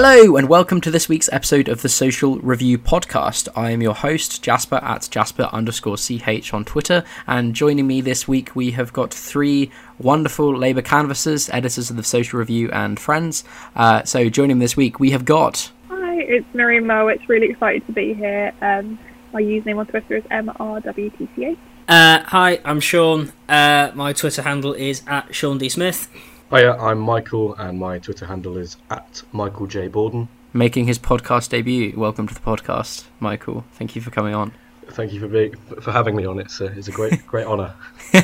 Hello, and welcome to this week's episode of the Social Review Podcast. I am your host, Jasper at Jasper underscore CH on Twitter, and joining me this week, we have got three wonderful Labour canvassers, editors of the Social Review, and friends. Uh, so, joining me this week, we have got. Hi, it's Miriam Mo. It's really excited to be here. Um, my username on Twitter is MRWTCH. Uh, hi, I'm Sean. Uh, my Twitter handle is at Sean D. Smith. Hiya, I'm Michael, and my Twitter handle is at Michael J. Borden. Making his podcast debut. Welcome to the podcast, Michael. Thank you for coming on. Thank you for being, for having me on. It's a, it's a great great honour.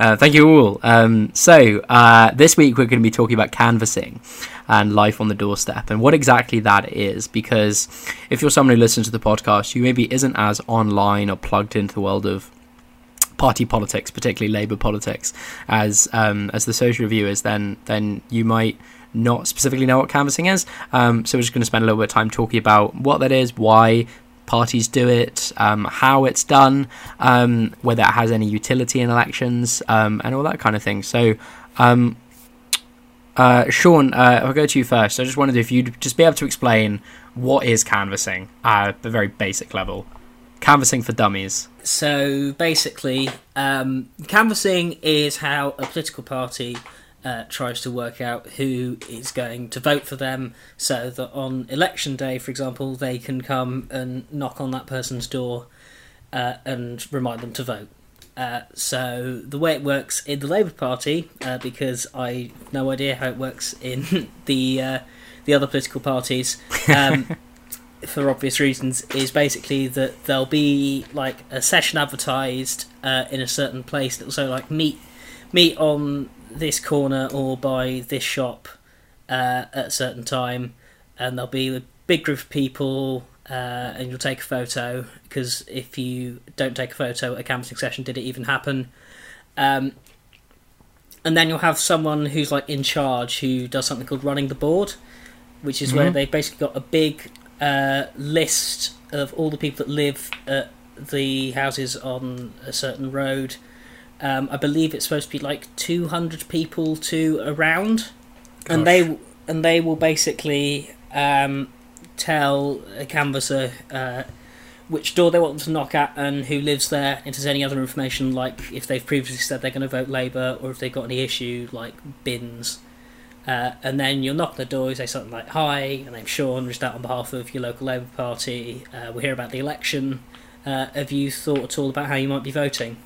uh, thank you all. Um, so uh, this week we're going to be talking about canvassing and life on the doorstep and what exactly that is. Because if you're someone who listens to the podcast you maybe isn't as online or plugged into the world of party politics, particularly Labour politics, as um, as the social reviewers, then then you might not specifically know what canvassing is. Um, so we're just going to spend a little bit of time talking about what that is, why parties do it, um, how it's done, um, whether it has any utility in elections, um, and all that kind of thing. So. Um, uh, Sean, uh, I'll go to you first. I just wondered if you'd just be able to explain what is canvassing at a very basic level. Canvassing for dummies. So basically, um, canvassing is how a political party uh, tries to work out who is going to vote for them so that on election day, for example, they can come and knock on that person's door uh, and remind them to vote. Uh, so the way it works in the Labour Party, uh, because I have no idea how it works in the uh, the other political parties, um, for obvious reasons, is basically that there'll be like a session advertised uh, in a certain place. So like meet meet on this corner or by this shop uh, at a certain time, and there'll be a big group of people, uh, and you'll take a photo. Because if you don't take a photo at a canvassing session, did it even happen? Um, and then you'll have someone who's like in charge who does something called running the board, which is mm-hmm. where they've basically got a big uh, list of all the people that live at the houses on a certain road. Um, I believe it's supposed to be like 200 people to around, Gosh. and they and they will basically um, tell a canvasser uh, which door they want them to knock at and who lives there. If there's any other information, like if they've previously said they're going to vote Labour or if they've got any issue, like bins. Uh, and then you'll knock on the door, you say something like, Hi, my name's Sean, reached out on behalf of your local Labour Party. Uh, we're here about the election. Uh, have you thought at all about how you might be voting?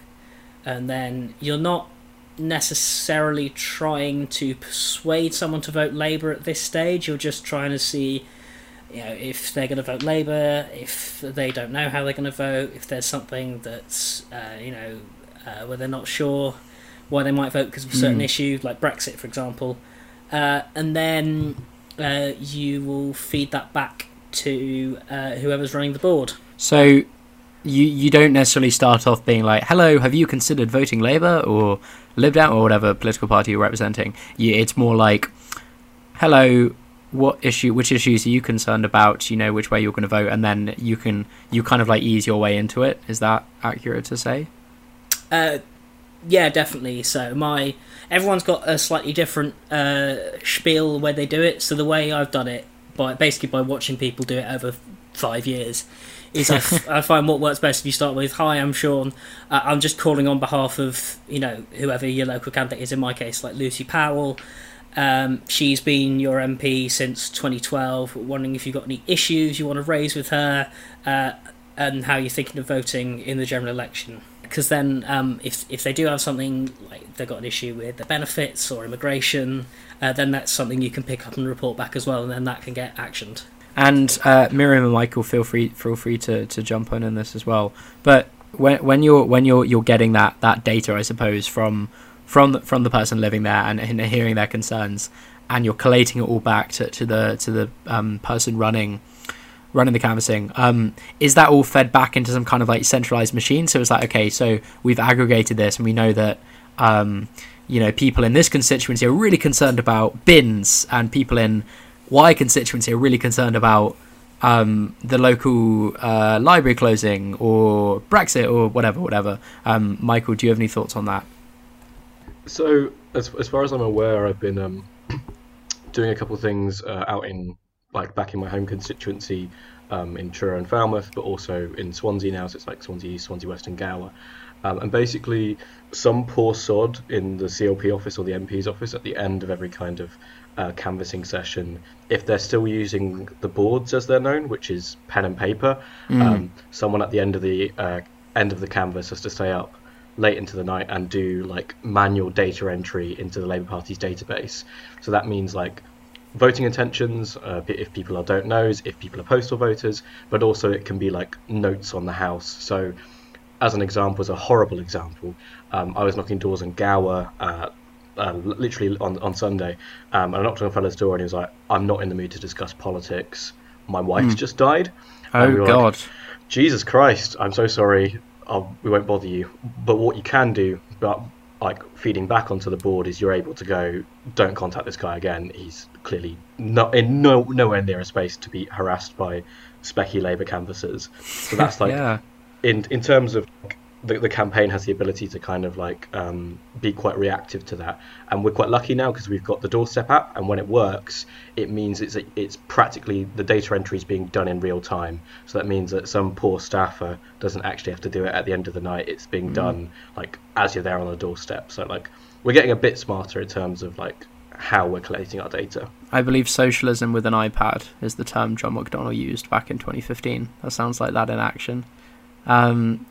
And then you're not necessarily trying to persuade someone to vote Labour at this stage, you're just trying to see you know, if they're going to vote Labour, if they don't know how they're going to vote, if there's something that's, uh, you know, uh, where they're not sure why they might vote because of a certain mm. issue, like Brexit, for example uh, and then uh, you will feed that back to uh, whoever's running the board. So you you don't necessarily start off being like, "Hello, have you considered voting Labour or Lib Dem or whatever political party you're representing?" You, it's more like, "Hello, what issue which issues are you concerned about you know which way you're going to vote and then you can you kind of like ease your way into it is that accurate to say uh yeah definitely so my everyone's got a slightly different uh, spiel where they do it. So the way I've done it, by basically by watching people do it over five years, is I, f- I find what works best if you start with "Hi, I'm Sean. Uh, I'm just calling on behalf of you know whoever your local candidate is. In my case, like Lucy Powell." Um, she's been your MP since 2012. Wondering if you've got any issues you want to raise with her, uh, and how you're thinking of voting in the general election because then um, if if they do have something like they've got an issue with the benefits or immigration, uh, then that's something you can pick up and report back as well, and then that can get actioned. And uh, Miriam and Michael, feel free feel free to, to jump on in this as well. But when when you're when you're you're getting that, that data, I suppose from from the, from the person living there and, and hearing their concerns, and you're collating it all back to, to the to the um, person running running the canvassing. Um, is that all fed back into some kind of like centralized machine? So it's like, okay, so we've aggregated this and we know that, um, you know, people in this constituency are really concerned about bins and people in Y constituency are really concerned about um, the local uh, library closing or Brexit or whatever, whatever. Um, Michael, do you have any thoughts on that? So, as, as far as I'm aware, I've been um, doing a couple of things uh, out in like back in my home constituency um, in Truro and Falmouth, but also in Swansea now. So it's like Swansea East, Swansea West, and Gower. Um, and basically, some poor sod in the CLP office or the MP's office at the end of every kind of uh, canvassing session, if they're still using the boards as they're known, which is pen and paper, Mm. um, someone at the end of the uh, end of the canvass has to stay up late into the night and do like manual data entry into the Labour Party's database. So that means like voting intentions, uh, if people are don't knows, if people are postal voters, but also it can be like notes on the house. So as an example, as a horrible example, um, I was knocking doors in Gower. Uh, uh, literally on on Sunday, um, and I knocked on a fellow's door, and he was like, "I'm not in the mood to discuss politics. My wife's just died." Oh we were like, God. Jesus Christ, I'm so sorry. I'll, we won't bother you. But what you can do, but like feeding back onto the board, is you're able to go, don't contact this guy again. He's clearly not in no nowhere near a space to be harassed by specky Labour canvassers. So that's like yeah. in in terms of like, the, the campaign has the ability to kind of like um, be quite reactive to that, and we're quite lucky now because we've got the doorstep app, and when it works, it means it's it's practically the data entry is being done in real time. So that means that some poor staffer doesn't actually have to do it at the end of the night. It's being done like as you're there on the doorstep. So like we're getting a bit smarter in terms of like how we're collecting our data. I believe socialism with an iPad is the term John McDonnell used back in 2015. That sounds like that in action. Um,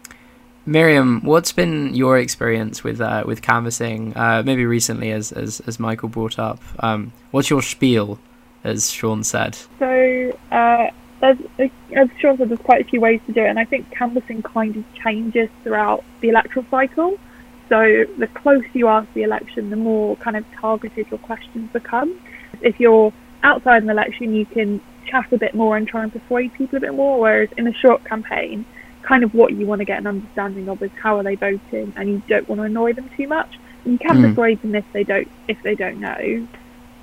Miriam, what's been your experience with uh, with canvassing? Uh, maybe recently, as as as Michael brought up. Um, what's your spiel, as Sean said? So, uh, as Sean said, there's quite a few ways to do it, and I think canvassing kind of changes throughout the electoral cycle. So, the closer you are to the election, the more kind of targeted your questions become. If you're outside an election, you can chat a bit more and try and persuade people a bit more, whereas in a short campaign, kind of what you want to get an understanding of is how are they voting, and you don't want to annoy them too much. And you can Mm. persuade them if they don't if they don't know.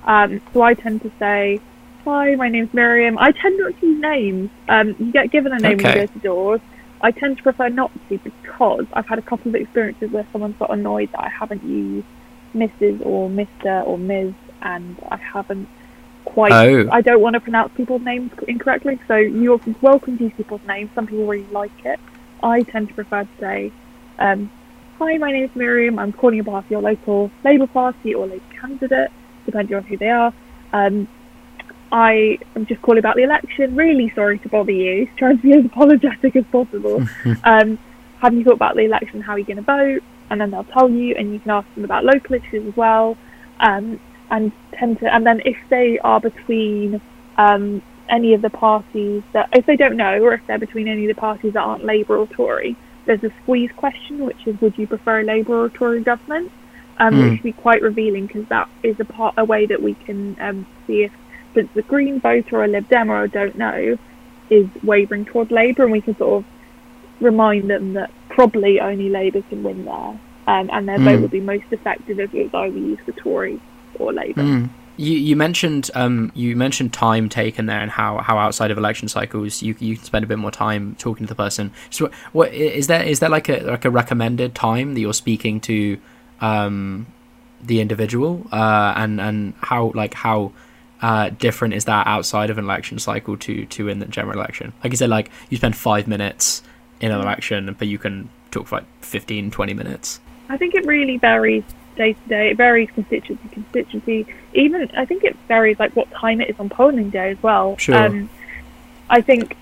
Um, so I tend to say, "Hi, my name's Miriam." I tend not to use names. Um, you get given a name when you go to doors. I tend to prefer not to because I've had a couple of experiences where someone's got annoyed that I haven't used Mrs. or Mr. or Ms. and I haven't quite. Oh. I don't want to pronounce people's names incorrectly, so you're welcome to use people's names. Some people really like it. I tend to prefer to say, um, "Hi, my name is Miriam. I'm calling on behalf of your local Labour Party or Labour candidate, depending on who they are. Um, I am just calling about the election. Really sorry to bother you. Trying to be as apologetic as possible. um, have you thought about the election? How are you going to vote? And then they'll tell you, and you can ask them about local issues as well. Um, and tend to, and then if they are between um, any of the parties that, if they don't know, or if they're between any of the parties that aren't Labour or Tory, there's a squeeze question, which is, would you prefer a Labour or Tory government? Um, Hmm. Which can be quite revealing because that is a part, a way that we can um, see if, for a Green voter or a Lib Dem or a don't know is wavering toward Labour, and we can sort of remind them that probably only Labour can win there, um, and their vote Mm. would be most effective if it was either used for Tory or Labour. Mm. You you mentioned um you mentioned time taken there and how, how outside of election cycles you you can spend a bit more time talking to the person. So what, what is there is there like a like a recommended time that you're speaking to um the individual uh and and how like how uh different is that outside of an election cycle to to in the general election? Like you said like you spend 5 minutes in an election but you can talk for like 15 20 minutes. I think it really varies day to day. It varies constituency to constituency. Even I think it varies like what time it is on polling day as well. Sure. Um, I think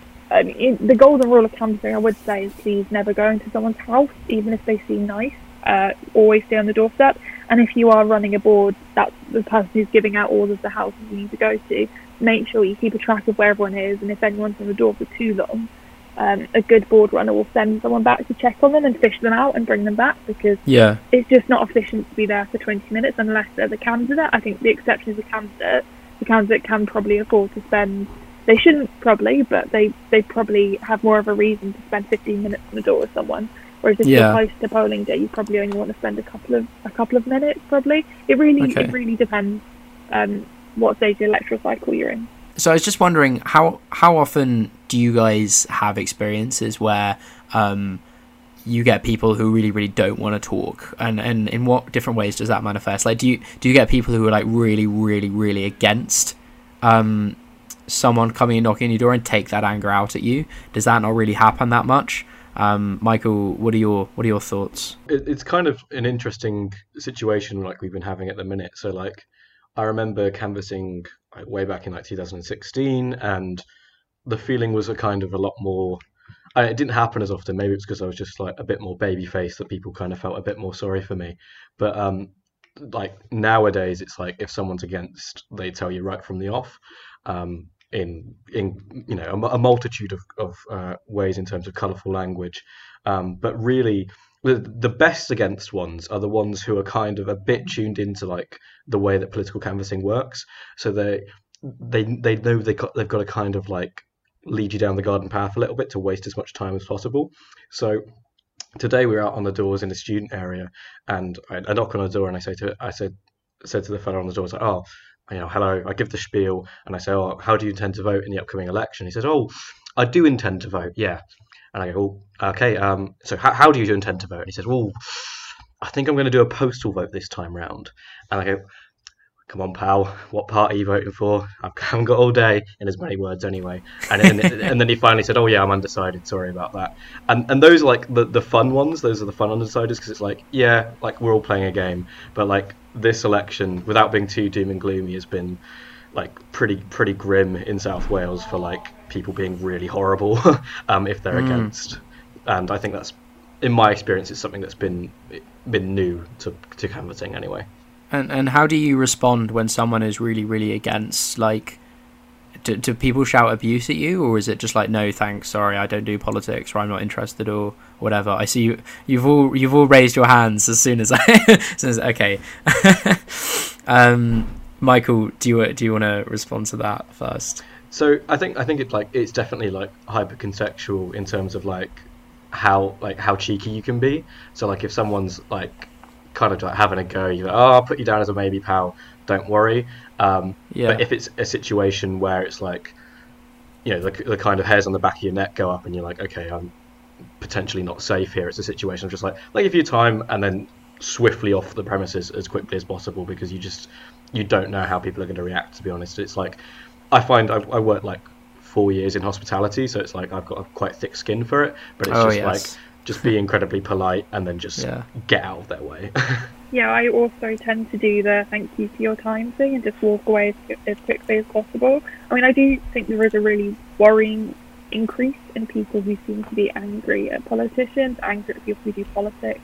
mean, in- the golden rule of canvassing, I would say, is please never go into someone's house, even if they seem nice. Uh, always stay on the doorstep. And if you are running a board, that's the person who's giving out orders the houses you need to go to. Make sure you keep a track of where everyone is, and if anyone's on the door for too long, um, a good board runner will send someone back to check on them and fish them out and bring them back because Yeah. it's just not efficient to be there for 20 minutes unless they're the candidate. I think the exception is the candidate. The candidate can probably afford to spend. They shouldn't probably, but they they probably have more of a reason to spend 15 minutes on the door with someone. Whereas if Yeah. you're close to polling day, you probably only want to spend a couple of a couple of minutes. Probably it really Okay. it really depends um, what stage of the electoral cycle you're in. So I was just wondering how how often do you guys have experiences where um, you get people who really really don't want to talk? And and in what different ways does that manifest? Like do you do you get people who are like really really really against um someone coming and knocking on your door and take that anger out at you? Does that not really happen that much? Um michael what are your what are your thoughts? It, it's kind of an interesting situation like we've been having at the minute. So like, I remember canvassing like, way back in like 2016, and the feeling was a kind of a lot more. I, it didn't happen as often. Maybe it's because I was just like a bit more baby faced that people kind of felt a bit more sorry for me. But um, like nowadays, it's like if someone's against, they tell you right from the off. Um, in in you know a, a multitude of of uh, ways in terms of colourful language, um, but really the best against ones are the ones who are kind of a bit tuned into like the way that political canvassing works. So they they they know they got they've got to kind of like lead you down the garden path a little bit to waste as much time as possible. So today we were out on the doors in the student area, and I, I knock on the door and I say to I said said to the fellow on the door, I was like, oh, you know, hello. I give the spiel and I say, oh, how do you intend to vote in the upcoming election? He says, oh, I do intend to vote, yeah. And I go, oh, okay. Um, so how, how do you intend to vote? And he says, well, I think I'm going to do a postal vote this time round. And I go, come on, pal, what party are you voting for? I haven't got all day, in as many words anyway. And then, and then he finally said, oh yeah, I'm undecided. Sorry about that. And and those are like the, the fun ones. Those are the fun undecideds because it's like, yeah, like we're all playing a game. But like this election, without being too doom and gloomy, has been like pretty pretty grim in South Wales for like people being really horrible um, if they're Mm. against. And I think that's, in my experience, it's something that's been been new to to canvassing anyway. And and how do you respond when someone is really really against like do, do people shout abuse at you or is it just like no thanks sorry I don't do politics or I'm not interested or whatever I see you you've all you've all raised your hands as soon as I as soon as, okay um Michael do you do you want to respond to that first So I think I think it's like it's definitely like hyper contextual in terms of like how like how cheeky you can be. So like if someone's like kind of like having a go, you're like, oh, I'll put you down as a maybe, pal. Don't worry. Um, yeah But if it's a situation where it's like, you know, the, the kind of hairs on the back of your neck go up, and you're like, okay, I'm potentially not safe here. It's a situation of just like, like, give you time, and then swiftly off the premises as quickly as possible because you just you don't know how people are going to react. To be honest, it's like I find I, I worked like four years in hospitality, so it's like I've got a quite thick skin for it. But it's Oh, just yes. like just be incredibly polite and then just Yeah. get out of their way. Yeah, I also tend to do the thank you for your time thing and just walk away as, as quickly as possible. I mean, I do think there is a really worrying increase in people who seem to be angry at politicians, angry at people who do politics,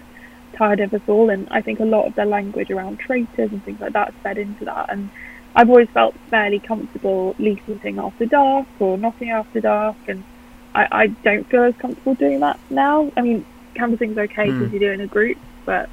tired of us all, and I think a lot of their language around traitors and things like that fed into that. And I've always felt fairly comfortable leafleting after dark or knocking after dark, and I, I don't feel as comfortable doing that now. I mean, canvassing's okay because Hmm. you do it in a group, but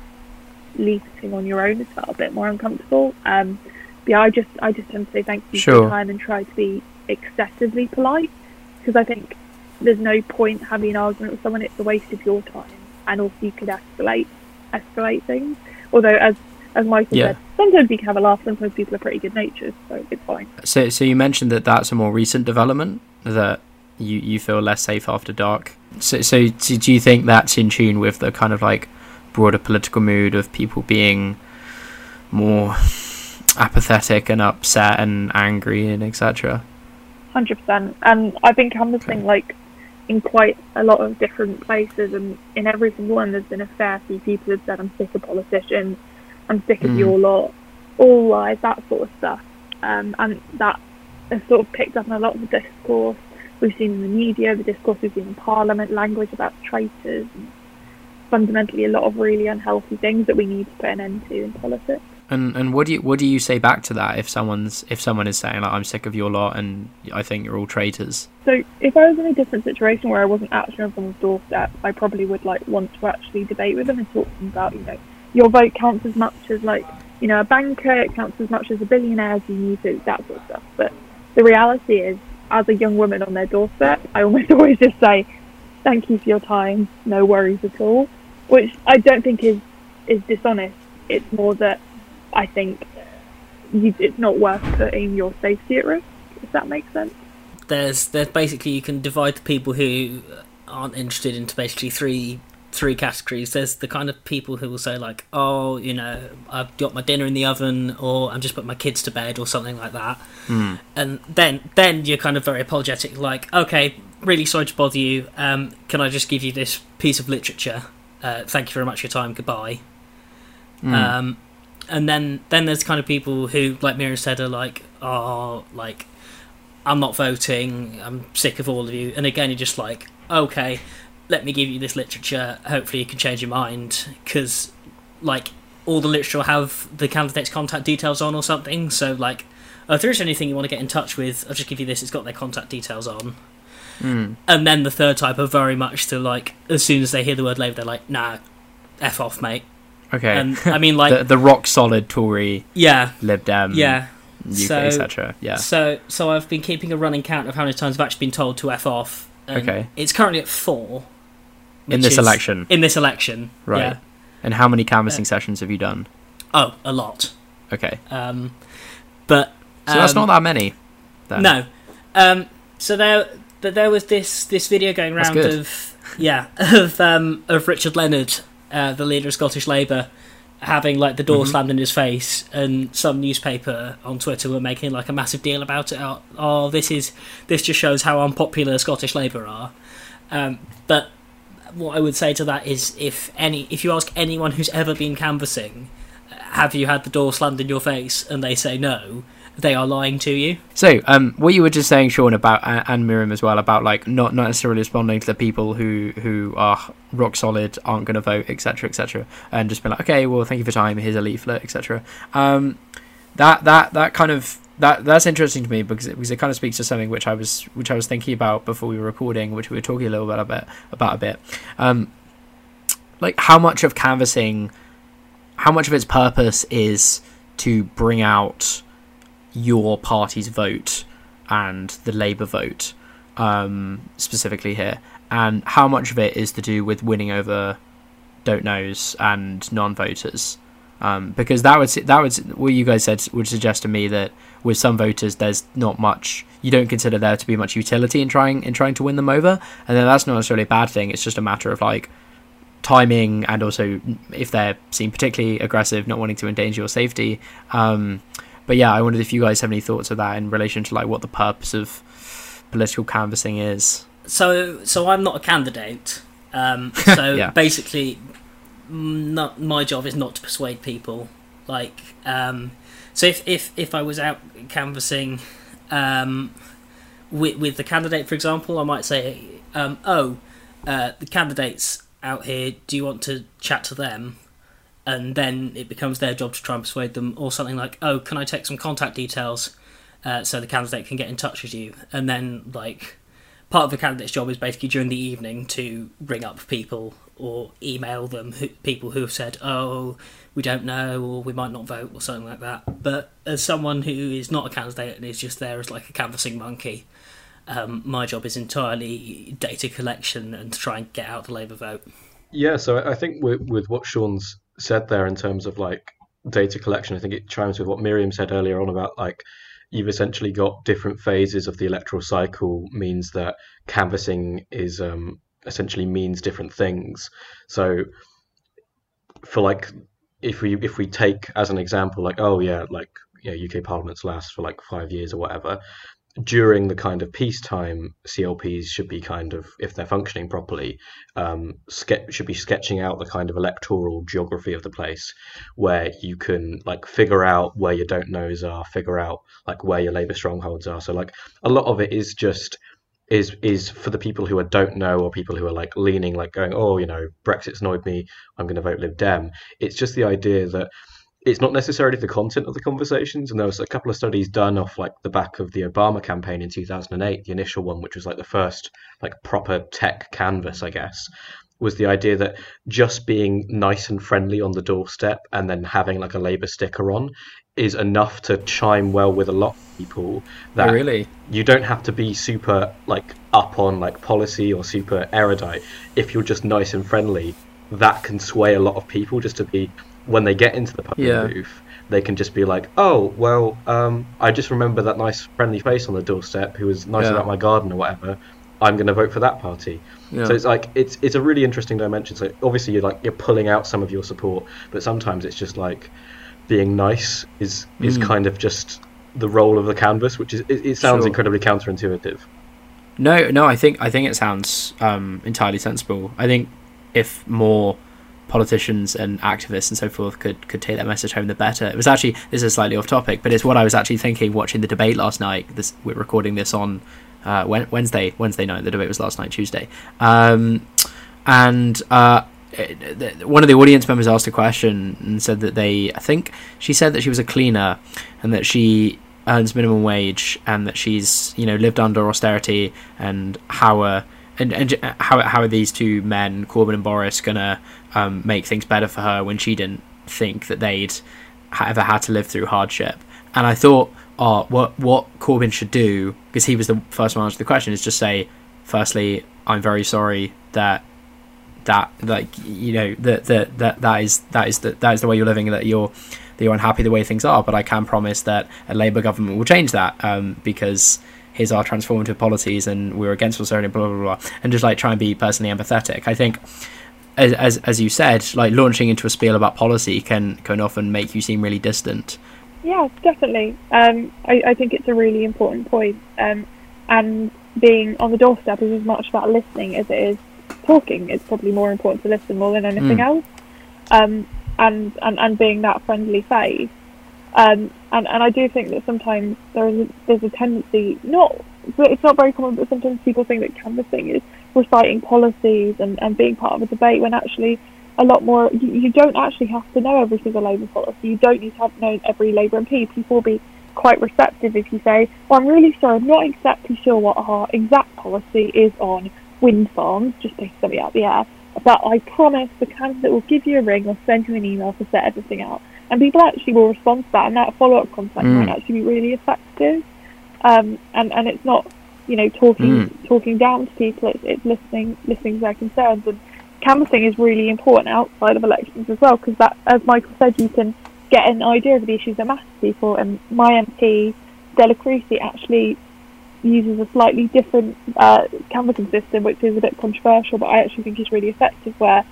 leafleting on your own is felt a bit more uncomfortable. Um, but yeah, I just I just tend to say thank you for your time and try to be excessively polite because I think there's no point having an argument with someone. It's a waste of your time, and also you could escalate escalate things. Although as as Michael Yeah. said, sometimes you can have a laugh. Sometimes people are pretty good natured, so it's fine. So, so you mentioned that that's a more recent development that you, you feel less safe after dark. So, so do you think that's in tune with the kind of like broader political mood of people being more apathetic and upset and angry and etc. Hundred percent. And I've been canvassing like in quite a lot of different places, and in every single one, there's been a fair few people who've said, "I'm sick of politicians. I'm sick of Mm. your lot, all lies, that sort of stuff." Um, and that has sort of picked up in a lot of the discourse we've seen in the media, the discourse we've seen in Parliament, language about traitors, and fundamentally a lot of really unhealthy things that we need to put an end to in politics. And and what do you what do you say back to that if someone's if someone is saying like I'm sick of your lot and I think you're all traitors? So if I was in a different situation where I wasn't actually on someone's doorstep, I probably would like want to actually debate with them and talk to them about, you know, your vote counts as much as like, you know, a banker, it counts as much as a billionaire's you need to, that sort of stuff. But the reality is, as a young woman on their doorstep, I almost always just say, Thank you for your time, no worries at all. Which I don't think is is dishonest. It's more that I think you, it's not worth putting your safety at risk, if that makes sense. there's there's basically you can divide the people who aren't interested into basically three three categories. There's the kind of people who will say like, "Oh, you know, I've got my dinner in the oven," or "I'm just putting my kids to bed," or something like that. Mm. And then then you're kind of very apologetic, like, "Okay, really sorry to bother you. Um, can I just give you this piece of literature? Uh, thank you very much for your time. Goodbye." Mm. Um, and then then there's kind of people who, like Miriam said, are like, "Oh, like." I'm not voting. I'm sick of all of you. And again, you're just like, okay, let me give you this literature. Hopefully, you can change your mind because, like, all the literature will have the candidate's contact details on or something. So, like, oh, if there is anything you want to get in touch with, I'll just give you this. It's got their contact details on. Mm. And then the third type are very much to like, as soon as they hear the word Labour, they're like, nah, f off, mate. Okay. And I mean, like, the, the rock solid Tory, yeah, Lib Dem, yeah. UK, So- etc. Yeah. So, so I've been keeping a running count of how many times I've actually been told to f off. and Okay. It's currently at four. In this is- election, In this election, right? Yeah. And how many canvassing sessions have you done? Oh, a lot. Okay. Um, but So that's um, not that many. Then. No. Um, so there, but there was this this video going That's round of yeah of um, of Richard Leonard, uh, the leader of Scottish Labour, having like the door Mhm. slammed in his face, and some newspaper on Twitter were making like a massive deal about it. Oh, oh this is this just shows how unpopular Scottish Labour are. Um, but what I would say to that is, if any, if you ask anyone who's ever been canvassing, have you had the door slammed in your face, and they say no, they are lying to you. So, um, what you were just saying, Sean, about uh, and Miriam as well, about like not not necessarily responding to the people who who are rock solid, aren't going to vote, etc., etc., and just being like, okay, well, thank you for time. Here's a leaflet, etc. Um, that that that kind of that that's interesting to me because it, because it kind of speaks to something which I was which I was thinking about before we were recording, which we were talking a little bit about about a bit. Um, like how much of canvassing, how much of its purpose is to bring out your party's vote and the Labour vote, um, specifically here, and how much of it is to do with winning over don't knows and non-voters. Um, because that would that would what you guys said would suggest to me that with some voters there's not much you don't consider there to be much utility in trying in trying to win them over and then that's not necessarily a bad thing it's just a matter of like timing and also if they're seen particularly aggressive not wanting to endanger your safety um, but yeah i wondered if you guys have any thoughts of that in relation to like what the purpose of political canvassing is So, so I'm not a candidate. Um, so Yeah. basically, not my job is not to persuade people. Like, um, so if if if I was out canvassing um, with with the candidate, for example, I might say, um, "Oh, uh, the candidates out here. Do you want to chat to them?" And then it becomes their job to try and persuade them, or something like, "Oh, can I take some contact details?" Uh, so the candidate can get in touch with you, and then like part of the candidate's job is basically during the evening to ring up people or email them who, people who have said, "Oh, we don't know," or "We might not vote," or something like that. But as someone who is not a candidate and is just there as like a canvassing monkey, um, my job is entirely data collection and to try and get out the Labour vote. Yeah, so I think with, with what Sean's said there in terms of like data collection, I think it chimes with what Miriam said earlier on about like you've essentially got different phases of the electoral cycle means that canvassing is um, essentially means different things. So for like if we if we take as an example like oh yeah like yeah UK parliaments last for like five years or whatever during the kind of peacetime CLPs should be kind of if they're functioning properly um, ske- should be sketching out the kind of electoral geography of the place where you can like figure out where your don't knows are figure out like where your Labour strongholds are. So like a lot of it is just is is for the people who are don't know or people who are like leaning like going oh you know Brexit's annoyed me I'm going to vote Lib Dem. It's just the idea that it's not necessarily the content of the conversations. And there was a couple of studies done off like the back of the Obama campaign in 2008 the initial one which was like the first like proper tech canvas I guess was the idea that just being nice and friendly on the doorstep and then having like a Labour sticker on is enough to chime well with a lot of people that oh, really? you don't have to be super like up on like policy or super erudite. If you're just nice and friendly that can sway a lot of people just to be when they get into the public Yeah. booth they can just be like oh well um, i just remember that nice friendly face on the doorstep who was nice Yeah. about my garden or whatever I'm going to vote for that party. Yeah. So it's like it's it's a really interesting dimension. So obviously you're like you're pulling out some of your support, but sometimes it's just like being nice is is Mm. kind of just the role of the canvas, which is it, it sounds Sure. incredibly counterintuitive. No, no, I think I think it sounds um, entirely sensible. I think if more politicians and activists and so forth could could take that message home, the better. It was actually this is slightly off topic, but it's what I was actually thinking watching the debate last night. This we're recording this on uh, Wednesday Wednesday night. The debate was last night, Tuesday, um, and. Uh, one of the audience members asked a question and said that they, I think she said that she was a cleaner and that she earns minimum wage and that she's you know lived under austerity and how are and, and how how are these two men Corbyn and Boris gonna um, make things better for her when she didn't think that they'd ever had to live through hardship? And I thought oh what what Corbyn should do because he was the first one to answer the question is just say firstly I'm very sorry that that like you know that that that that is that is the that is the way you're living that you're that you're unhappy the way things are but I can promise that a Labour government will change that um, because here's our transformative policies and we're against austerity blah blah blah and just like try and be personally empathetic I think as as, as you said like launching into a spiel about policy can can often make you seem really distant Yeah, definitely. Um, I, I think it's a really important point. Um, and being on the doorstep is as much about listening as it is talking. It's probably more important to listen more than anything Mm. else. Um, and, and, and being that friendly face. Um, and, and I do think that sometimes there is a, there's a tendency, not it's not very common, but sometimes people think that canvassing is reciting policies and, and being part of a debate when actually a lot more. You, you don't actually have to know every single Labour policy. You don't need to have known every Labour MP. People will be quite receptive if you say, "Well, I'm really sorry, I'm not exactly sure what our exact policy is on wind farms." Just take something out of the air. But I promise the candidate will give you a ring or send you an email to set everything out. And people actually will respond to that, and that follow-up contact Mm. might actually be really effective. Um, and and it's not, you know, talking talking down to people. It's, it's listening listening to their concerns. And canvassing is really important outside of elections as well, because that, as Michael said, you can get an idea of the issues that matter to people. And my MP, Stella Creasy, actually uses a slightly different uh, canvassing system, which is a bit controversial, but I actually think is really effective, where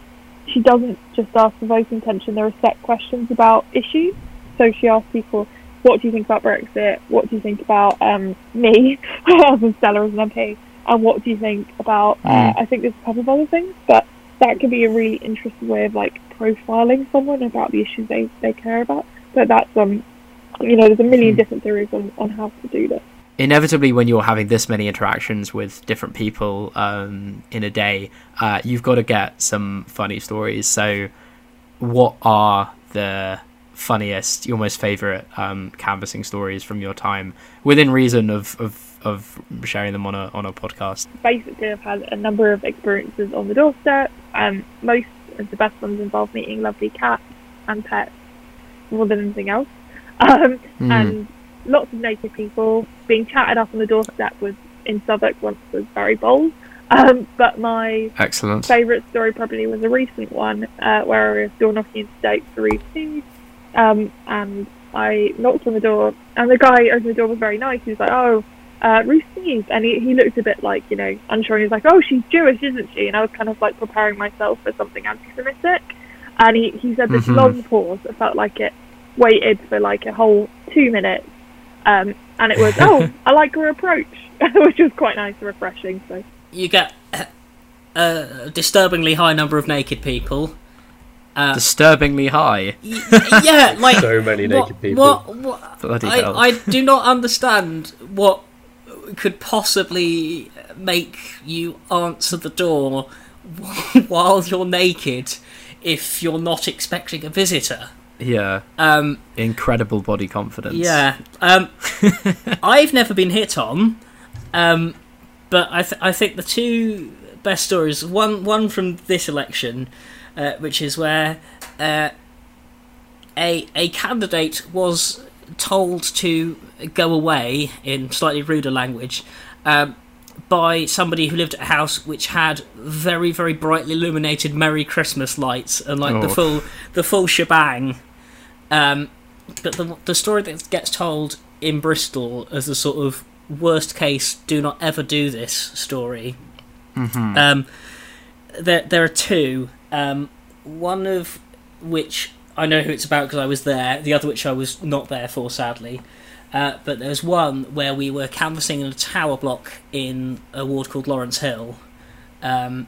she doesn't just ask for vote intention, there are set questions about issues. So she asks people, what do you think about Brexit? What do you think about um, me as a Stella as an MP? And what do you think about, uh, Mm. I think there's a couple of other things, but that could be a really interesting way of like profiling someone about the issues they, they care about. But that's, um, you know, there's a million Hmm. different theories on, on how to do this. Inevitably when you're having this many interactions with different people um, in a day uh, you've got to get some funny stories so what are the funniest your most favorite um, canvassing stories from your time within reason of, of, of sharing them on a, on a podcast basically I've had a number of experiences on the doorstep. Um, most of the best ones involve meeting lovely cats and pets more than anything else. Um, Hmm. And lots of native people being chatted up on the doorstep was in Southwark once was very bold. Um, but my excellent favourite story probably was a recent one uh, where I was door knocking in state for Food. Um, and I knocked on the door, and the guy opened the door was very nice. He was like, "Oh, uh, Ruth Smeeth," and he, he looked a bit like you know unsure. And he was like, "Oh, she's Jewish, isn't she?" And I was kind of like preparing myself for something anti-Semitic. And he, he said this Mhm. long pause that felt like it waited for like a whole two minutes. Um, and it was, "Oh, I like her approach," which was quite nice and refreshing. So. You get a disturbingly high number of naked people. Uh, disturbingly high y- yeah, like So many naked what, people. What, what, Bloody hell. I, I do not understand what could possibly make you answer the door while you're naked if you're not expecting a visitor. Yeah Um, incredible body confidence yeah. Um, I've never been hit on, um, but I, th- I think the two best stories one one from this election, uh, which is where uh, a a candidate was told to go away in slightly ruder language. Um, by somebody who lived at a house which had very, very brightly illuminated Merry Christmas lights and like the Oh. full, the full shebang. Um, but the the story that gets told in Bristol as a sort of worst case, do not ever do this story. Um, there, there are two. Um, one of which I know who it's about because I was there. The other which I was not there for, sadly. Uh, but there's one where we were canvassing in a tower block in a ward called Lawrence Hill. Um,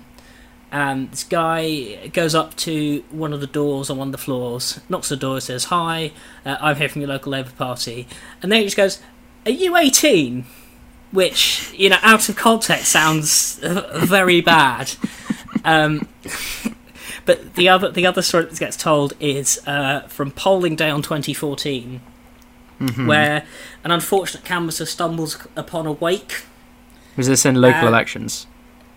and this guy goes up to one of the doors on one of the floors, knocks the door, says, Hi, uh, I'm here from your local Labour Party. And then he just goes, Are you 18? Which, you know, out of context sounds very bad. Um, but the other the other story that gets told is uh, from polling day on 2014, where an unfortunate canvasser stumbles upon a wake. Was this in local Uh, elections?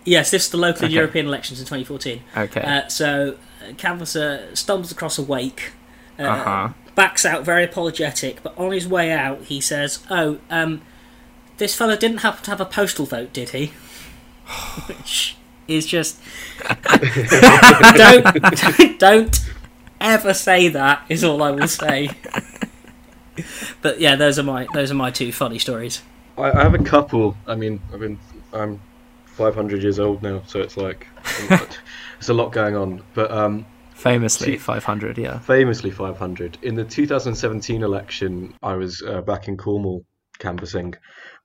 Yes, this is the local Okay. European elections in 2014. Okay. Uh, so, uh, canvasser stumbles across a wake, uh, Uh-huh. backs out very apologetic, but on his way out, he says, "Oh, um, this fella didn't happen to have a postal vote, did he?" Which is just don't don't ever say that. Is all I will say. but yeah, those are my those are my two funny stories. I, I have a couple. I mean, I've been I'm 500 years old now, so it's like there's a lot going on. But um, Famously, See- 500, yeah. famously 500 in the 2017 election, I was uh, back in Cornwall canvassing.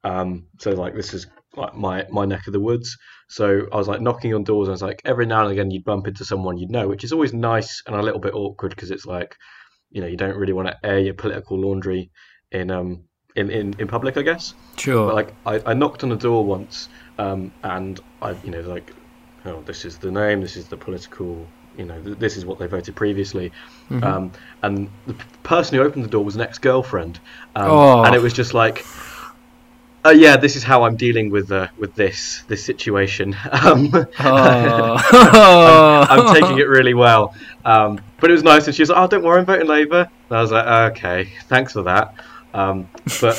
Um, so like this is like my my neck of the woods. So I was like knocking on doors. And I was like every now and again you'd bump into someone you'd know, which is always nice and a little bit awkward because it's like you know you don't really want to air your political laundry in um in in, in public, I guess. Sure. But like I, I knocked on a door once, um, and I you know like, oh this is the name, this is the political, you know th- this is what they voted previously, Mm-hmm. um, and the p- person who opened the door was an ex-girlfriend, um, Oh. and it was just like. Uh, yeah, this is how I'm dealing with uh, with this this situation. Um, oh. I'm taking it really well. Um, but it was nice, and she was like, "Oh, don't worry, I'm voting Labour. And I was like, "Okay, thanks for that." Um, but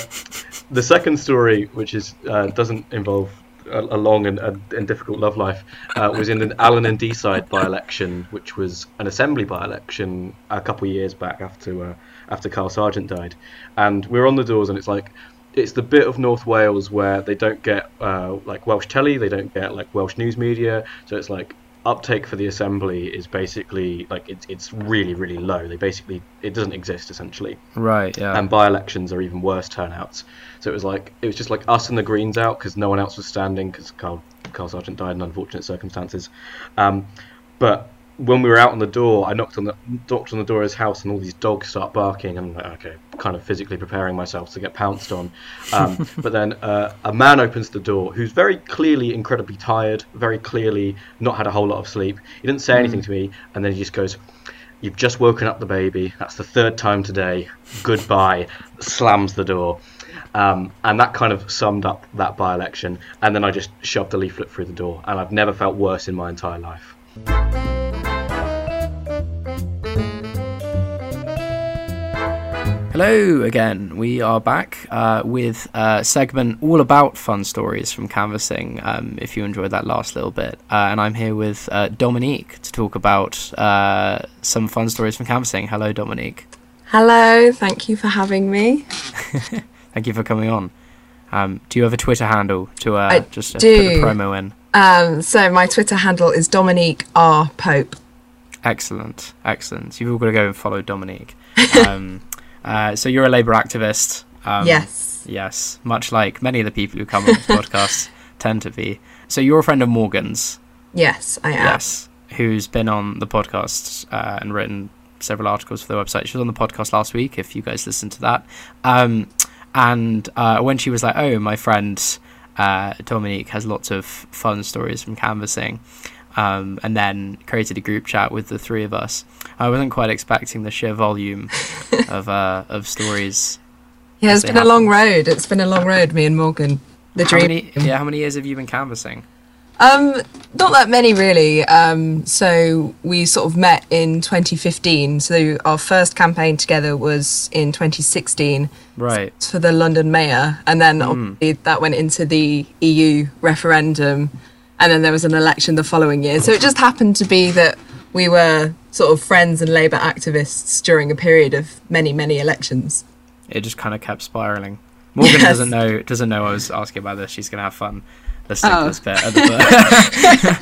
the second story, which is uh, doesn't involve a, long and, and difficult love life, uh, was in an Alyn and Deeside by-election, which was an assembly by-election a couple of years back after uh, after Carl Sargeant died, and we're on the doors, and it's like it's the bit of North Wales where they don't get uh, like Welsh telly, they don't get like Welsh news media, so it's like uptake for the assembly is basically like it's it's really really low. They basically it doesn't exist essentially, right, yeah. and by-elections are even worse turnouts. So it was like it was just like us and the Greens out because no one else was standing because Carl Carl Sargeant died in unfortunate circumstances. Um, but when we were out on the door, I knocked on the knocked on the door of his house, and all these dogs start barking. And I'm like, okay, kind of physically preparing myself to get pounced on. Um, but then uh, a man opens the door, who's very clearly incredibly tired, very clearly not had a whole lot of sleep. He didn't say anything to me, and then he just goes. You've just woken up the baby. That's the third time today. Goodbye. Slams the door. Um, and that kind of summed up that by election. And then I just shoved a leaflet through the door. And I've never felt worse in my entire life. Hello again. We are back uh, with a segment all about fun stories from canvassing. Um, if you enjoyed that last little bit, uh, and I'm here with uh, Dominique to talk about uh, some fun stories from canvassing. Hello, Dominique. Hello, thank you for having me. Thank you for coming on. Um, do you have a Twitter handle to uh, just do. put the promo in? Um, so my Twitter handle is Dominique R Pope. Excellent, excellent. You've all got to go and follow Dominique. Um, uh, so you're a Labour activist. Um, yes, Yes, much like many of the people who come on this podcast tend to be. So you're a friend of Morgan's, yes, I am. yes, who's been on the podcast uh, and written several articles for the website. She was on the podcast last week. If you guys listened to that, um, and uh, when she was like, "Oh, my friend uh, Dominique has lots of fun stories from canvassing," um, and then created a group chat with the three of us. I wasn't quite expecting the sheer volume of uh, of stories. Yeah, it's been a long road. It's been a long road. Me and Morgan, the How dream. many, yeah, how many years have you been canvassing? Um, not that many really. Um, so we sort of met in 2015. So our first campaign together was in 2016 Right. for the London mayor, and then obviously that went into the EU referendum, and then there was an election the following year. So it just happened to be that we were sort of friends and Labour activists during a period of many, many elections. It just kind of kept spiraling. Morgan Yes. doesn't know doesn't know I was asking about this. She's gonna have fun listening Oh. to this bit at the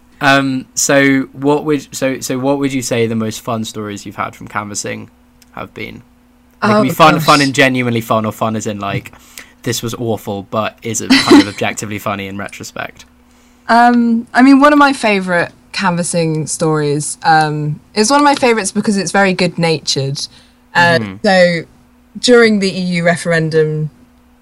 um. So what would so so what would you say the most fun stories you've had from canvassing have been? Like, Oh, be fun, gosh. fun and genuinely fun, or fun as in like this was awful, but is it kind of objectively funny in retrospect? Um, I mean, one of my favourite canvassing stories um, is one of my favourites because it's very good natured. Uh, Mm-hmm. So during the EU referendum,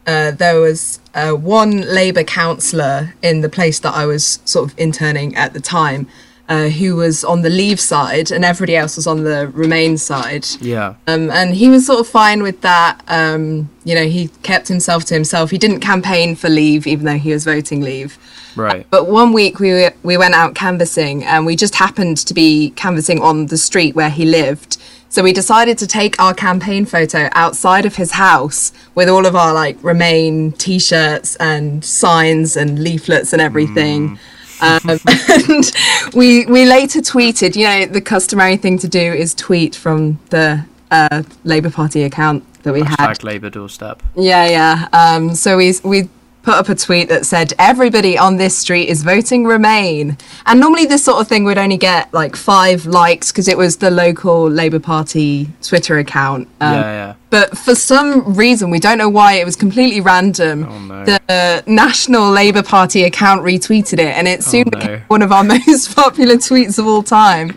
uh, there was uh, one Labour councillor in the place that I was sort of interning at the time. Uh, who was on the leave side and everybody else was on the remain side. Yeah. Um, and he was sort of fine with that. Um, you know, he kept himself to himself. He didn't campaign for leave, even though he was voting leave. Right. But one week we were, we went out canvassing, and we just happened to be canvassing on the street where he lived. So we decided to take our campaign photo outside of his house with all of our like Remain T-shirts and signs and leaflets and everything. Um, and we we later tweeted. You know, the customary thing to do is tweet from the uh, Labour Party account that we had. Labour doorstep. Yeah, yeah. Um, so we we put up a tweet that said everybody on this street is voting Remain, and normally this sort of thing would only get like five likes because it was the local Labour Party Twitter account. Um, yeah, yeah. But for some reason, we don't know why, it was completely random. Oh, no. The National Labour Party account retweeted it, and it soon no. became one of our most popular tweets of all time.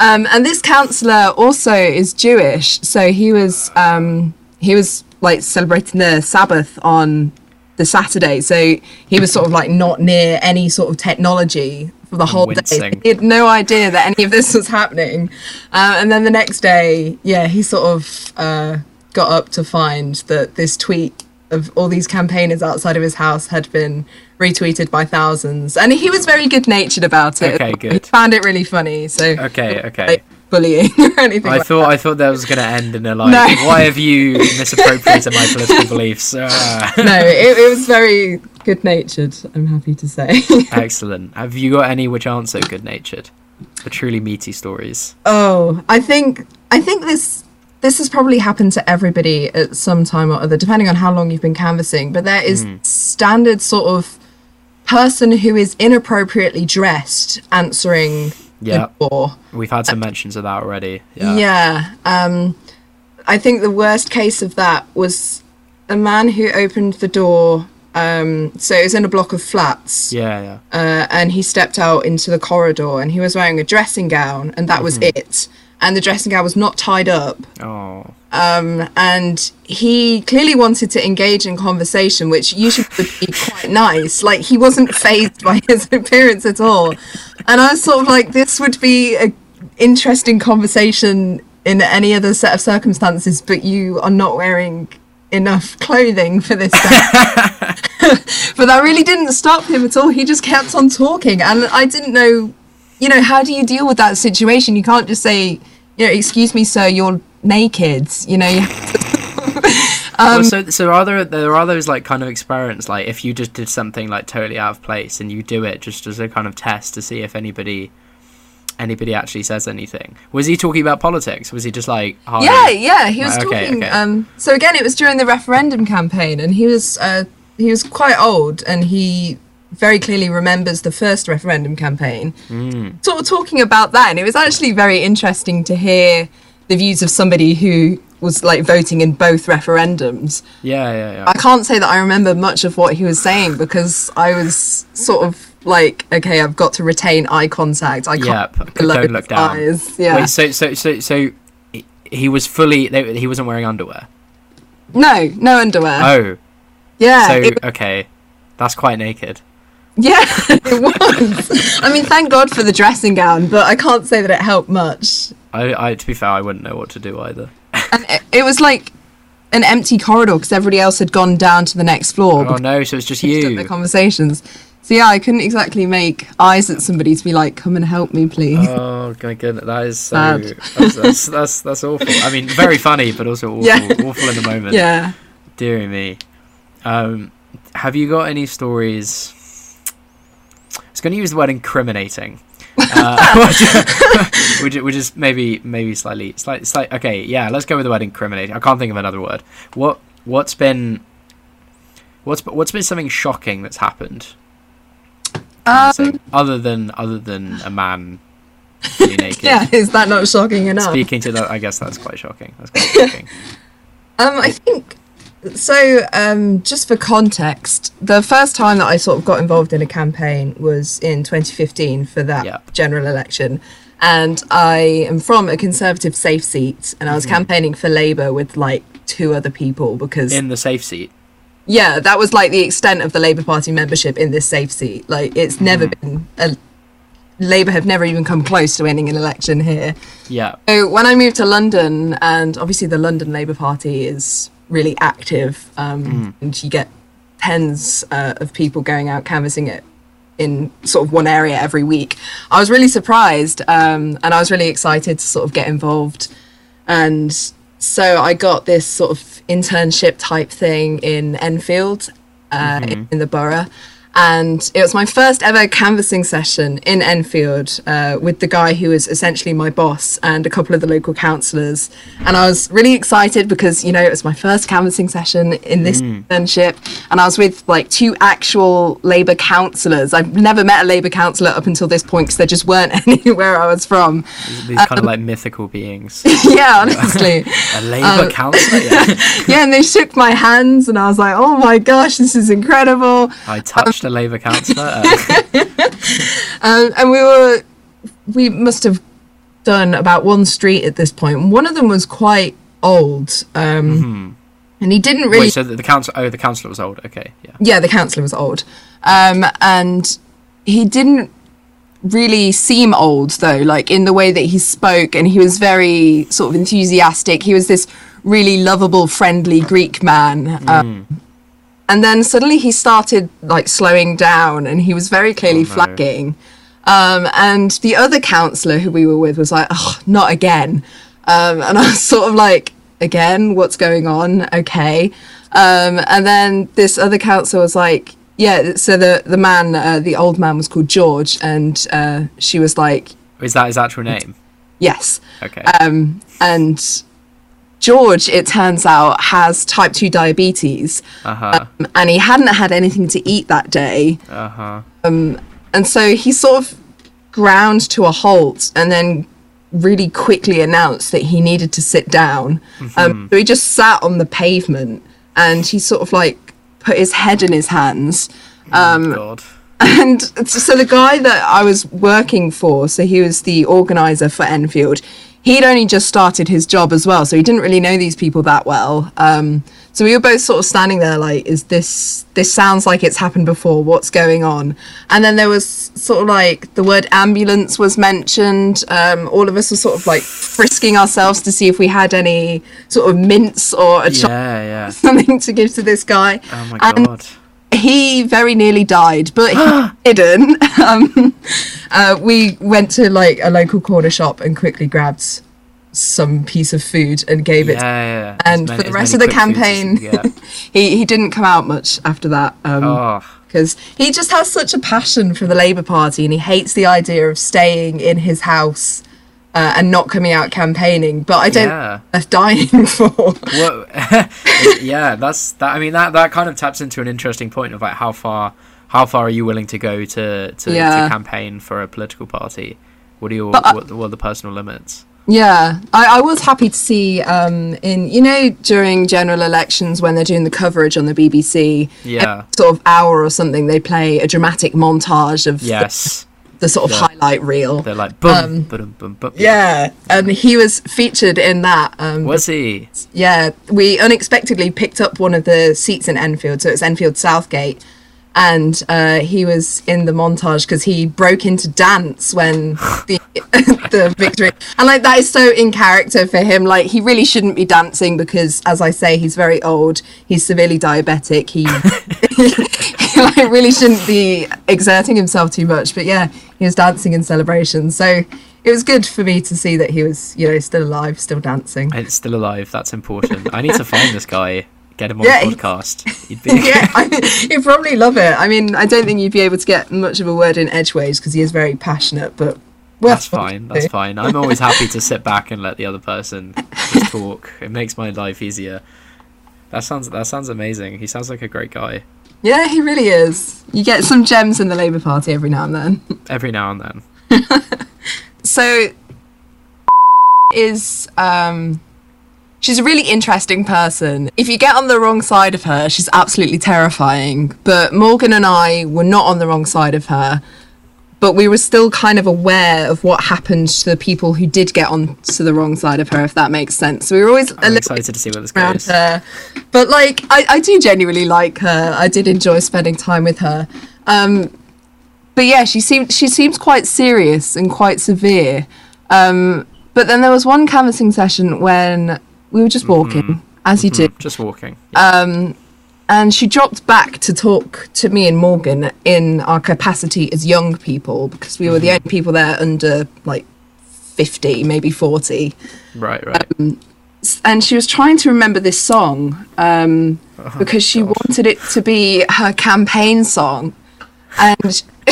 Um, and this councillor also is Jewish, so he was um, he was like celebrating the Sabbath on the Saturday, so he was sort of like not near any sort of technology for the whole day. He had no idea that any of this was happening. Uh, and then the next day, yeah, he sort of uh, got up to find that this tweet of all these campaigners outside of his house had been retweeted by thousands, and he was very good natured about it. Okay, He good. found it really funny. So Okay, okay. like bullying or anything. I like thought I thought that was going to end in a like, No. why have you misappropriated my political beliefs? Ah. no, it, it was very good natured. I'm happy to say. Excellent. Have you got any which aren't so good natured? The truly meaty stories. Oh, I think I think this this has probably happened to everybody at some time or other, depending on how long you've been canvassing. But there is standard sort of person who is inappropriately dressed answering Yeah. the door. We've had some mentions of that already. Yeah. Yeah. Um, I think the worst case of that was a man who opened the door. Um, so it was in a block of flats. Yeah, yeah. uh, and he stepped out into the corridor and he was wearing a dressing gown and that was it and the dressing gown was not tied up. Oh. um, and he clearly wanted to engage in conversation which usually would be quite nice. Like he wasn't phased by his appearance at all. And i was sort of like this would be an interesting conversation in any other set of circumstances but you are not wearing enough clothing for this guy. But that really didn't stop him at all. He just kept on talking, and I didn't know, you know, how do you deal with that situation? You can't just say, you know, excuse me, sir, you're naked. You know, you have to- well, so so are there there are those like kind of experiments like if you just did something like totally out of place and you do it just as a kind of test to see if anybody anybody actually says anything. Was he talking about politics? Was he just like yeah, yeah. He was Right, okay, talking. okay. Um, so again, it was during the referendum campaign, and he was uh, he was quite old, and he very clearly remembers the first referendum campaign. Mm. Sort of talking about that, and it was actually very interesting to hear the views of somebody who was like voting in both referendums. Yeah, yeah, yeah. I can't say that I remember much of what he was saying because I was sort of like, okay, I've got to retain eye contact. I can't Yep, don't look down. Eyes. Yeah. Wait, so so so so he- he was fully he wasn't wearing underwear. no, no underwear. Oh, yeah. so it- okay, that's quite naked. Yeah, it was. I mean, thank God for the dressing gown, but I can't say that it helped much. I, I to be fair, I wouldn't know what to do either. And it, it was like an empty corridor because everybody else had gone down to the next floor. Oh no, so it's just you. their conversations. So yeah, I couldn't exactly make eyes at somebody to be like, "Come and help me, please." Oh my goodness, that is so Sad. that's, that's that's that's awful. I mean, very funny, but also awful, Yeah. awful in the moment. yeah. Dear me. Um, have you got any stories? I was going to use the word incriminating, uh, which, which, which is maybe maybe slightly slightly slight. Okay, yeah, let's go with the word incriminating. I can't think of another word. What what's been What's what's been something shocking that's happened? Um, other than other than a man naked. yeah, is that not shocking enough? Speaking to that, I guess that's quite shocking. That's quite shocking. Um, I think so. Um, just for context, the first time that I sort of got involved in a campaign was in 2015 for that Yep. general election, and I am from a conservative safe seat, and I was campaigning for Labour with like two other people because In the safe seat. yeah, that was like the extent of the Labour Party membership in this safe seat. Like it's never been a Labour have never even come close to winning an election here. Yeah. So when I moved to London, and obviously the London Labour Party is really active, um, and you get tens uh, of people going out canvassing it in sort of one area every week. I was really surprised, um, and I was really excited to sort of get involved. And so I got this sort of internship type thing in Enfield, uh, in, in the borough. And it was my first ever canvassing session in Enfield uh, with the guy who was essentially my boss and a couple of the local councillors. And I was really excited because, you know, it was my first canvassing session in this mm. internship. And I was with like two actual Labour councillors. I've never met a Labour councillor up until this point because there just weren't anywhere I was from. These kind of um, like mythical beings. yeah, honestly. A Labour um, councillor. Yeah. yeah, and they shook my hands, and I was like, "Oh my gosh, this is incredible!" I touched a Labour councillor. Uh, Um, and we were, we must have done about one street at this point. One of them was quite old, um, and he didn't really. wait, so the, the council? Oh, the councillor was old. Okay. Yeah. yeah, the councillor was old, um, and he didn't really seem old though. Like in the way that he spoke, and he was very sort of enthusiastic. He was this really lovable, friendly Greek man. Um, and then suddenly he started like slowing down, and he was very clearly Oh, no. flagging. Um, and the other counsellor who we were with was like, "Oh, not again." Um, and I was sort of like, "Again, what's going on?" Okay. Um, and then this other counsellor was like, "Yeah." So the the man, uh, the old man, was called George, and uh, she was like, Is that his actual name? "Yes." Okay. Um, and George, it turns out, has type two diabetes, Uh huh. um, and he hadn't had anything to eat that day. Uh huh. And so he sort of ground to a halt and then really quickly announced that he needed to sit down. Um, so he just sat on the pavement and he sort of like put his head in his hands. Um, God. and so the guy that I was working for, so he was the organizer for Enfield, he'd only just started his job as well, so he didn't really know these people that well. Um, so we were both sort of standing there like, is this, this sounds like it's happened before, what's going on? And then there was sort of like the word ambulance was mentioned. Um, all of us were sort of like frisking ourselves to see if we had any sort of mints or a chocolate Yeah. Yeah. something to give to this guy Oh my And- God. He very nearly died, but he didn't. Um, uh, we went to like a local corner shop and quickly grabbed some piece of food and gave it. yeah. yeah. And As for the rest of the quick foods as campaign, he he didn't come out much after that. Um, Oh. because he just has such a passion for the Labour Party and he hates the idea of staying in his house uh, and not coming out campaigning. But I don't Yeah. worth dying for. Well, yeah, that's that. I mean, that that kind of taps into an interesting point of like how far how far are you willing to go to to, Yeah. to campaign for a political party? What are your But what, what are the personal limits? Yeah, I, I was happy to see um, in you know during general elections when they're doing the coverage on the BBC, Yeah. sort of hour or something, they play a dramatic montage of Yes, the, sort of Yeah. highlight reel. they're like boom, Um, boom, boom, boom. Yeah, and he was featured in that. Um, Was he? yeah, we unexpectedly picked up one of the seats in Enfield, so it's Enfield Southgate, and uh, he was in the montage because he broke into dance when the the victory, and like that is so in character for him. Like he really shouldn't be dancing because, as I say, he's very old. He's severely diabetic. He, he like really shouldn't be exerting himself too much. But yeah, he was dancing in celebration, so. It was good for me to see that he was, you know, still alive, still dancing. It's still alive. That's important. I need to find this guy. Get him on Yeah, the podcast. He'd be, yeah, I mean, you'd probably love it. I mean, I don't think you'd be able to get much of a word in edgeways because he is very passionate, but That's fine. That's fine. I'm always happy to sit back and let the other person just talk. It makes my life easier. That sounds that sounds amazing. He sounds like a great guy. Yeah, he really is. You get some gems in the Labour Party every now and then. Every now and then. so is um she's a really interesting person. If you get on the wrong side of her, she's absolutely terrifying. But Morgan and I were not on the wrong side of her. But we were still kind of aware of what happened to the people who did get on to the wrong side of her, if that makes sense. So we were always a I'm little excited to see where this goes. her. But like, I, I do genuinely like her. I did enjoy spending time with her. Um, but yeah, she seemed she seems quite serious and quite severe. Um, but then there was one canvassing session when we were just walking, mm-hmm. as you mm-hmm. do, Just walking. Um, and she dropped back to talk to me and Morgan in our capacity as young people because we were the mm-hmm. only people there under like fifty, maybe forty. Right, right. Um, and she was trying to remember this song um, oh, because she wanted it to be her campaign song, and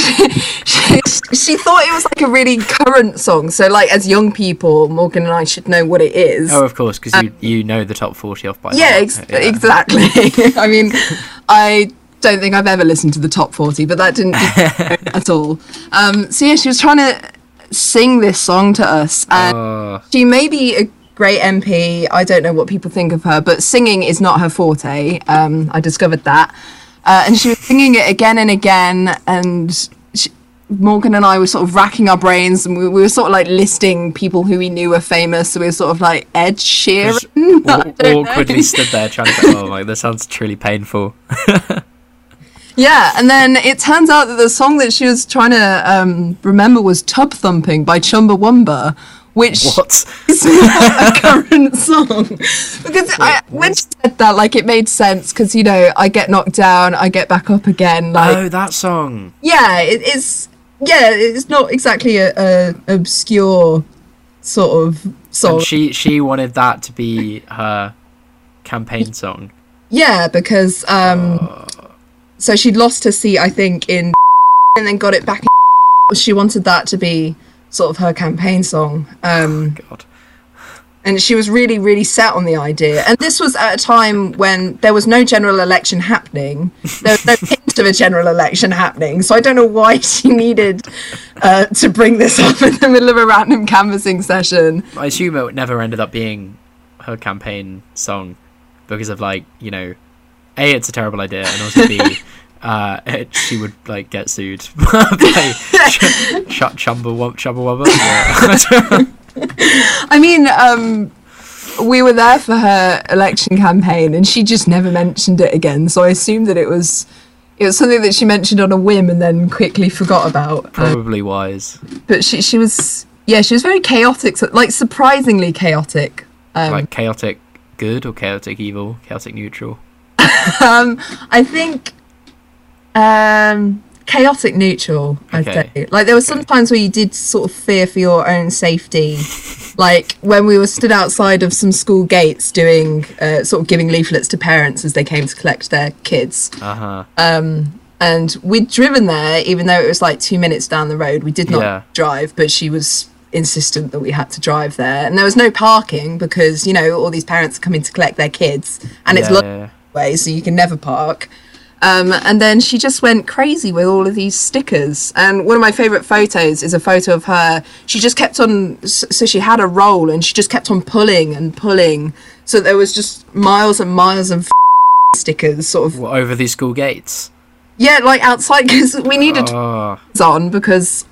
she, she thought it was like a really current song. So, like as young people, Morgan and I should know what it is. oh, of course, because you you know the top forty off by yeah, ex- exactly. I mean, I don't think I've ever listened to the top forty, but that didn't at all. Um, so yeah, she was trying to sing this song to us, and Oh, she may be a great MP. I don't know what people think of her, but singing is not her forte. Um, I discovered that. Uh, and she was singing it again and again. And she, Morgan and I were sort of racking our brains and we, we were sort of like listing people who we knew were famous. So we were sort of like Ed Sheeran. I Aw- don't know. awkwardly stood there trying to. Oh my, this sounds truly painful. Yeah, and then it turns out that the song that she was trying to um, remember was Tub Thumping by Chumbawamba, which What? is not a current song. Because I, when she said that, like, it made sense because, you know, I get knocked down, I get back up again. Like, Oh, that song. yeah, it, it's, yeah, it's not exactly a, a obscure sort of song. And she she wanted that to be her campaign song. Yeah, because um, so she'd lost her seat, I think, in and then got it back. In, she wanted that to be sort of her campaign song, um, God. and she was really, really set on the idea. And this was at a time when there was no general election happening. There was no hint of a general election happening. So I don't know why she needed uh, to bring this up in the middle of a random canvassing session. I assume it never ended up being her campaign song because of like you know, a it's a terrible idea, and also b. Uh, it, she would like get sued by Ch- Ch- Chumbawamba. Chumbawamba? Yeah. I mean, um, we were there for her election campaign, and she just never mentioned it again. So I assumed that it was it was something that she mentioned on a whim and then quickly forgot about. Um, Probably wise. but she she was yeah she was very chaotic, like surprisingly chaotic. Um, like chaotic good or chaotic evil, chaotic neutral. um, I think um, chaotic neutral. I'd Okay. say like there were some times where you did sort of fear for your own safety, like when we were stood outside of some school gates doing uh, sort of giving leaflets to parents as they came to collect their kids. Uh huh. And we'd driven there, even though it was like two minutes down the road. We did not Yeah. drive, but she was insistent that we had to drive there. And there was no parking because, you know, all these parents are coming to collect their kids. And it's yeah, yeah, yeah. way, so you can never park. Um, and then she just went crazy with all of these stickers. And one of my favourite photos is a photo of her. She just kept on, so she had a roll and she just kept on pulling and pulling. So there was just miles and miles of stickers, sort of. What, over these school gates. Yeah, like outside, because we needed Oh, on because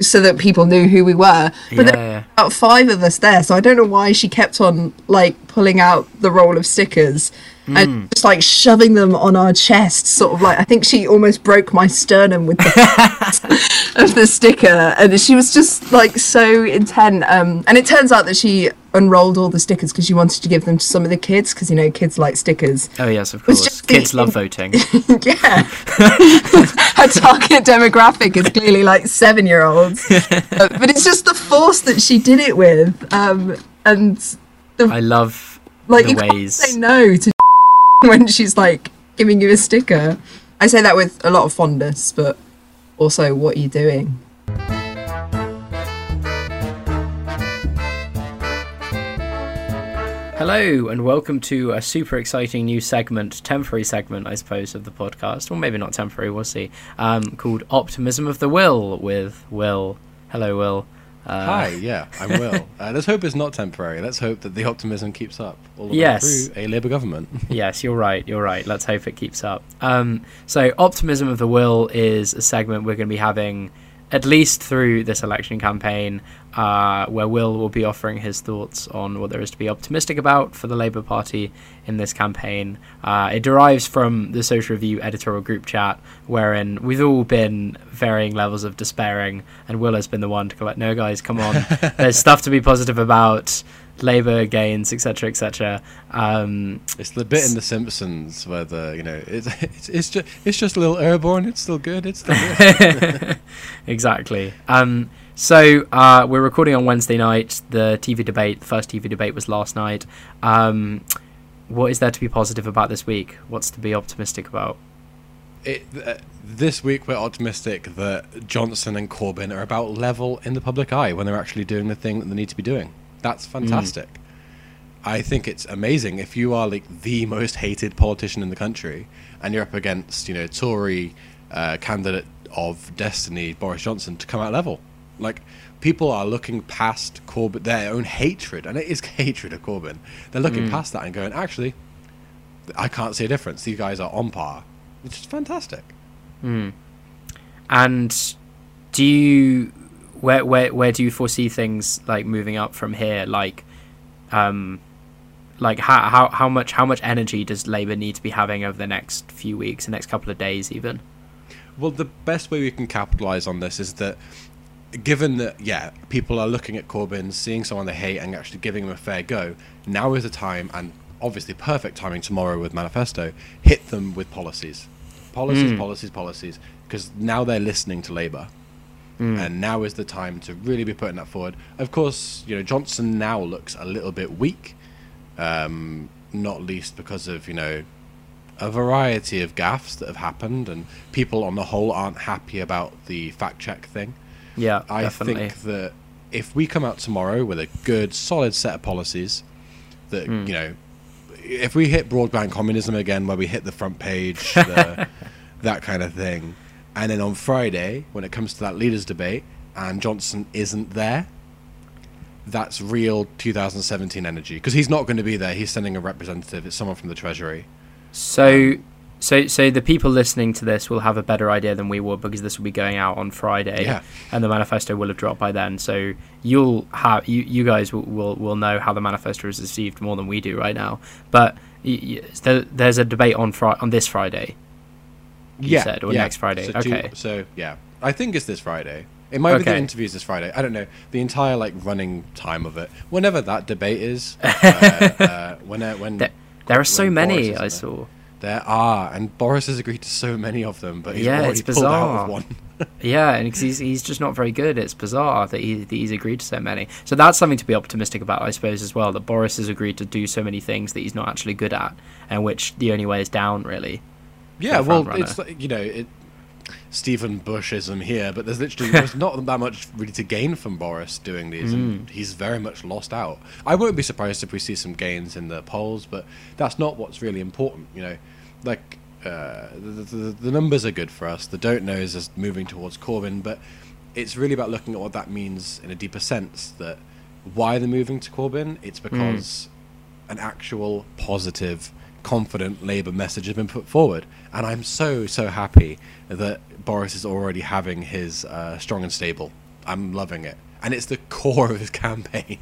so that people knew who we were. But there were yeah. about five of us there, so I don't know why she kept on like pulling out the roll of stickers Hmm. and just like shoving them on our chest, sort of like I think she almost broke my sternum with the of the sticker, and she was just like so intent. Um, and it turns out that she unrolled all the stickers because she wanted to give them to some of the kids because you know kids like stickers. Oh yes, of course. just the- Kids love voting. yeah. Her target demographic is clearly like seven year olds. Uh, but it's just the force that she did it with. Um, and I love like the you can't ways. say no to when she's like giving you a sticker. I say that with a lot of fondness, but also what are you doing? Hello, and welcome to a super exciting new segment, temporary segment, I suppose, of the podcast, or maybe not temporary, we'll see, um, called Optimism of the Will with Will. Hello, Will. Uh, Hi, yeah, I'm Will. Uh, let's hope it's not temporary. Let's hope that the optimism keeps up all the Yes. way through a Labour government. Yes, you're right. You're right. Let's hope it keeps up. Um, so, Optimism of the Will is a segment we're going to be having at least through this election campaign, uh, where Will will be offering his thoughts on what there is to be optimistic about for the Labour Party in this campaign. Uh, it derives from the Social Review editorial group chat, wherein we've all been varying levels of despairing, and Will has been the one to go like, "No, guys, come on. There's stuff to be positive about." Labour gains, etc., etc. Um, it's the bit in The Simpsons where the you know it's it's, it's just it's just a little airborne. It's still good. It's still good. exactly. Um, so uh, we're recording on Wednesday night. The TV debate, the first TV debate, was last night. Um, what is there to be positive about this week? What's to be optimistic about? it, uh, this week we're optimistic that Johnson and Corbyn are about level in the public eye when they're actually doing the thing that they need to be doing. That's fantastic. I think it's amazing if you are like the most hated politician in the country and you're up against you know Tory uh, candidate of destiny Boris Johnson to come out level. Like people are looking past Corbyn, their own hatred, and it is hatred of Corbyn. They're looking past that and going, actually, I can't see a difference. These guys are on par, which is fantastic. And do you where where where do you foresee things like moving up from here? Like, um, like how how how much how much energy does Labour need to be having over the next few weeks, the next couple of days, even? Well, the best way we can capitalize on this is that, given that, yeah, people are looking at Corbyn, seeing someone they hate, and actually giving him a fair go, now is the time, and obviously perfect timing tomorrow with Manifesto, hit them with policies. Policies, policies, policies, because now they're listening to Labour. And now is the time to really be putting that forward. Of course, you know, Johnson now looks a little bit weak, um, not least because of, you know, a variety of gaffes that have happened, and people on the whole aren't happy about the fact check thing. Yeah, I definitely. think that if we come out tomorrow with a good, solid set of policies, that Hmm. you know, if we hit broadband communism again, where we hit the front page, the, that kind of thing, and then on Friday when it comes to that leaders debate and Johnson isn't there, that's real 2017 energy because he's not going to be there. He's sending a representative. It's someone from the Treasury. So, so, so the people listening to this will have a better idea than we will because this will be going out on Friday, Yeah. and the manifesto will have dropped by then. So you'll have you, you guys will, will will know how the manifesto is received more than we do right now. But y- y- there, there's a debate on Fri- on this Friday. You said, or next Friday. So, two- Okay. so yeah, I think it's this Friday. It might be the interviews this Friday. I don't know the entire like running time of it. Whenever that debate is, uh, uh, when uh, when There, there are so many Boris I saw. There are, and Boris has agreed to so many of them, but he's Yeah, already pulled out of one. Yeah, and he's he's just not very good. It's bizarre that, he, that he's agreed to so many. So that's something to be optimistic about, I suppose, as well. That Boris has agreed to do so many things that he's not actually good at, and which the only way is down, really. Yeah, well, runner. it's like, you know, it, Stephen Bushism here, but there's literally there's not that much really to gain from Boris doing these, Mm. and he's very much lost out. I won't be surprised if we see some gains in the polls, but that's not what's really important. You know, like uh, the, the, the numbers are good for us. The don't knows is moving towards Corbyn, but it's really about looking at what that means in a deeper sense. That why they're moving to Corbyn, it's because an actual positive, confident Labour message has been put forward. And I'm so, so happy that Boris is already having his uh, strong and stable. I'm loving it. And it's the core of his campaign.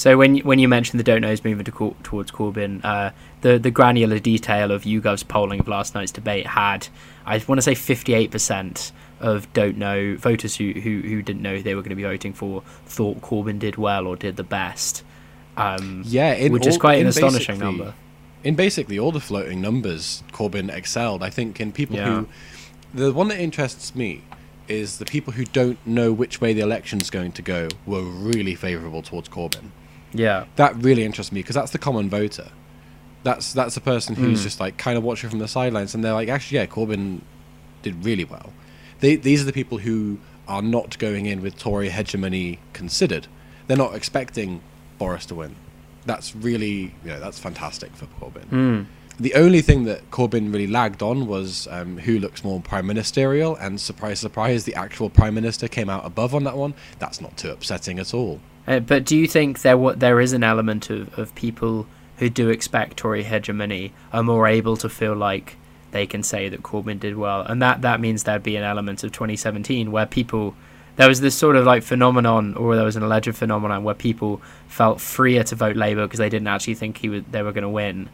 So when you- when you mentioned the don't knows moving to Cor- towards Corbyn, uh, the the granular detail of YouGov's polling of last night's debate had, I want to say, fifty eight percent of don't know voters who, who who didn't know who they were going to be voting for thought Corbyn did well or did the best. Um, Yeah, in which is quite an astonishing number. In basically all the floating numbers, Corbyn excelled. I think in people Yeah. who. The one that interests me is the people who don't know which way the election's going to go were really favourable towards Corbyn. Yeah, that really interests me because that's the common voter. That's that's a person who's Hmm. just like kind of watching from the sidelines, and they're like, actually, yeah, Corbyn did really well. They, these are the people who are not going in with Tory hegemony considered. They're not expecting Boris to win. That's really, you know, that's fantastic for Corbyn. Mm. The only thing that Corbyn really lagged on was um, who looks more prime ministerial, and surprise, surprise, the actual prime minister came out above on that one. That's not too upsetting at all. Uh, but do you think there what there is an element of, of people who do expect Tory hegemony are more able to feel like they can say that Corbyn did well, and that that means there'd be an element of 2017 where people there was this sort of like phenomenon, or there was an alleged phenomenon where people felt freer to vote Labour because they didn't actually think he would, they were going to win,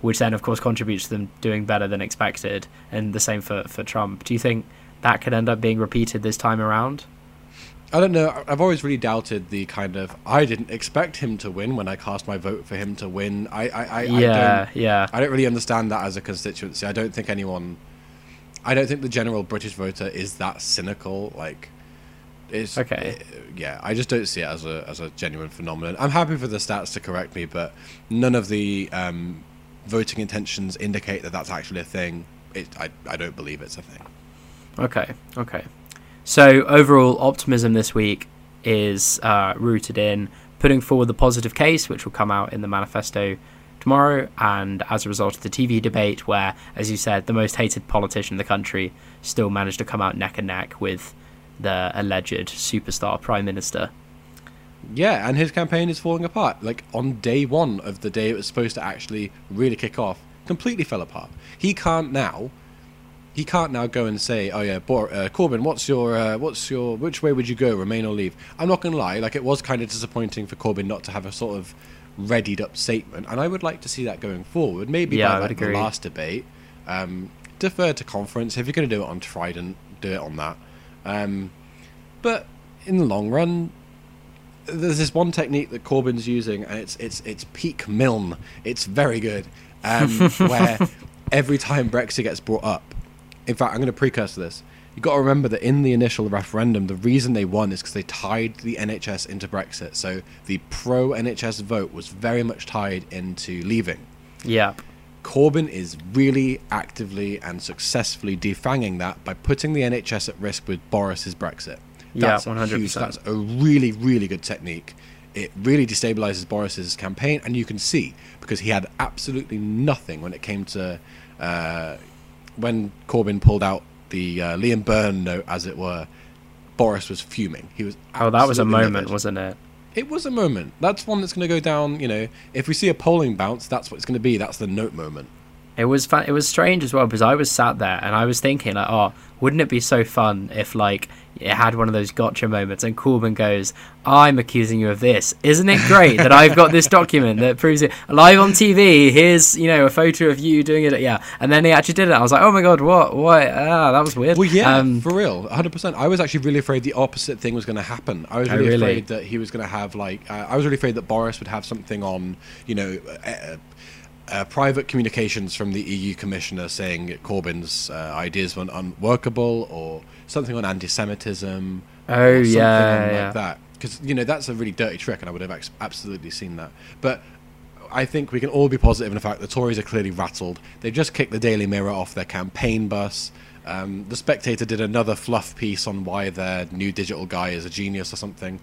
which then of course contributes to them doing better than expected, and the same for for Trump. Do you think that could end up being repeated this time around? I don't know. I've always really doubted the kind of I didn't expect him to win when I cast my vote for him to win. I I, I, I don't yeah. I don't really understand that as a constituency. I don't think anyone. I don't think the general British voter is that cynical. Like, it's Okay. eh, yeah, I just don't see it as a as a genuine phenomenon. I'm happy for the stats to correct me, but none of the um, voting intentions indicate that that's actually a thing. It, I I don't believe it's a thing. Okay, okay. So overall optimism this week is uh, rooted in putting forward the positive case, which will come out in the manifesto tomorrow, and as a result of the TV debate, where, as you said, the most hated politician in the country still managed to come out neck and neck with the alleged superstar prime minister. Yeah, and his campaign is falling apart. Like on day one of the day it was supposed to actually really kick off, completely fell apart. He can't now. He can't now go and say, "Oh yeah, Bor- uh, Corbyn, what's your, uh, what's your, which way would you go, remain or leave?" I'm not gonna lie, like it was kind of disappointing for Corbyn not to have a sort of readied up statement, and I would like to see that going forward. Maybe Yeah, by like the last debate, um, defer to conference. If you're gonna do it on Trident, do it on that. Um, but in the long run, there's this one technique that Corbyn's using, and it's it's it's peak Milne. It's very good, um, where every time Brexit gets brought up, in fact, I'm going to precursor this. You've got to remember that in the initial referendum, the reason they won is because they tied the NHS into Brexit. So the pro NHS vote was very much tied into leaving. Yeah, Corbyn is really actively and successfully defanging that by putting the NHS at risk with Boris's Brexit. Yeah, That's a 100%. huge- That's a really, really good technique. It really destabilizes Boris's campaign, and you can see because he had absolutely nothing when it came to uh, when Corbyn pulled out the uh, Liam Byrne note, as it were. Boris was fuming. He was. oh, that was a moment, livid. wasn't it? It was a moment. That's one that's going to go down. You know, if we see a polling bounce, that's what it's going to be. That's the note moment. It was fun. It was strange as well because I was sat there and I was thinking like, oh, wouldn't it be so fun if like it had one of those gotcha moments and Corbyn goes, "I'm accusing you of this. Isn't it great that I've got this document that proves it live on TV? Here's you know a photo of you doing it. Yeah." And then he actually did it. I was like, "Oh my god, what? What? Ah, that was weird." Well, yeah, Um, for real, 100%. I was actually really afraid the opposite thing was going to happen. I was Oh, really, really? afraid that he was going to have, like, uh, I was really afraid that Boris would have something on, you know, uh, uh, private communications from the EU commissioner saying Corbyn's uh, ideas were unworkable or something on anti Semitism. Oh, or something yeah, yeah. like that. Because, you know, that's a really dirty trick, and I would have ex- absolutely seen that. But I think we can all be positive in the fact the Tories are clearly rattled. They've just kicked the Daily Mirror off their campaign bus. Um, the Spectator did another fluff piece on why their new digital guy is a genius or something.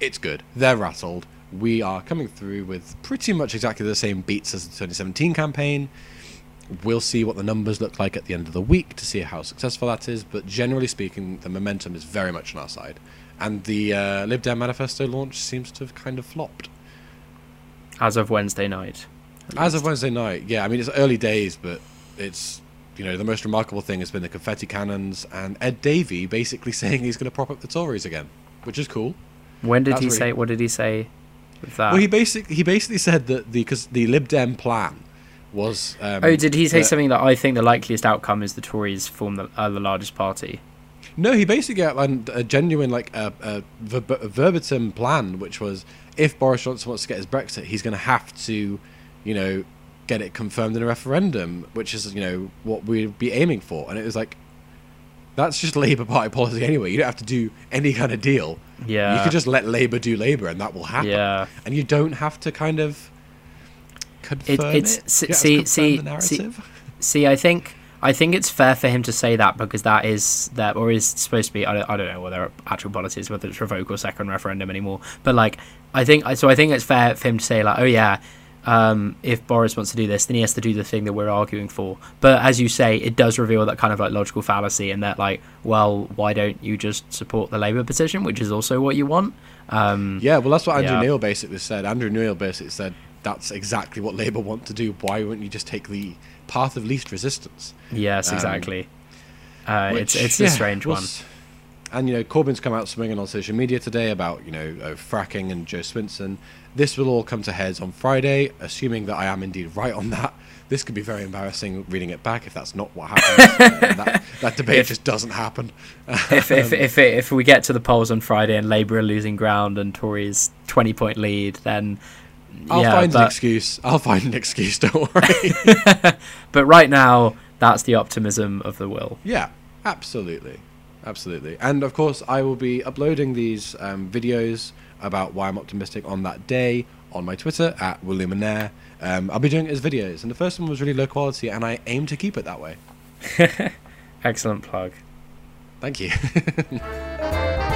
It's good. They're rattled. We are coming through with pretty much exactly the same beats as the 2017 campaign. We'll see what the numbers look like at the end of the week to see how successful that is. But generally speaking, the momentum is very much on our side. And the uh, Lib Dem manifesto launch seems to have kind of flopped. as of Wednesday night. As of Wednesday night, yeah. I mean, it's early days, but it's you know the most remarkable thing has been the confetti cannons and Ed Davey basically saying he's going to prop up the Tories again, which is cool. When did That's he really- say? What did he say? With that? well, he basically he basically said that the because the Lib Dem plan was. Um, oh, did he say that- something that I think the likeliest outcome is the Tories form the, are the largest party? No, he basically outlined a genuine, like, a, a, verb- a verbatim plan, which was if Boris Johnson wants to get his Brexit, he's going to have to, you know, get it confirmed in a referendum, which is, you know, what we'd be aiming for. And it was like, that's just Labour Party policy anyway. You don't have to do any kind of deal. Yeah. You could just let Labour do Labour, and that will happen. Yeah. And you don't have to kind of confirm it. it's- to see- see- the see- narrative. See, I think I think it's fair for him to say that because that is that or is supposed to be. I don't, I don't know whether actual politics whether it's revoke or second referendum anymore. But like I think so. I think it's fair for him to say like, oh yeah, um, if Boris wants to do this, then he has to do the thing that we're arguing for. But as you say, it does reveal that kind of like logical fallacy in that like, well, why don't you just support the Labour position, which is also what you want? Um, Yeah, well, that's what Andrew Yeah. Neil basically said. Andrew Neil basically said that's exactly what Labour want to do. Why wouldn't you just take the path of least resistance? Yes, Um, exactly. uh, it's Which, it's yeah, a strange one. And you know, Corbyn's come out swinging on social media today about you know uh, fracking and Jo Swinson. This will all come to heads on Friday, assuming that I am indeed right on that. This could be very embarrassing reading it back if that's not what happens. Uh, that, that debate If- just doesn't happen. if if if, it, if we get to the polls on Friday and Labour are losing ground and Tories twenty point lead, then I'll yeah, find an excuse. I'll find an excuse. Don't worry. but right now that's the optimism of the will. Yeah, absolutely, absolutely. And of course, I will be uploading these um, videos about why I'm optimistic on that day on my Twitter at William Um, I'll be doing it as videos, and the first one was really low quality, and I aim to keep it that way. Excellent plug. Thank you.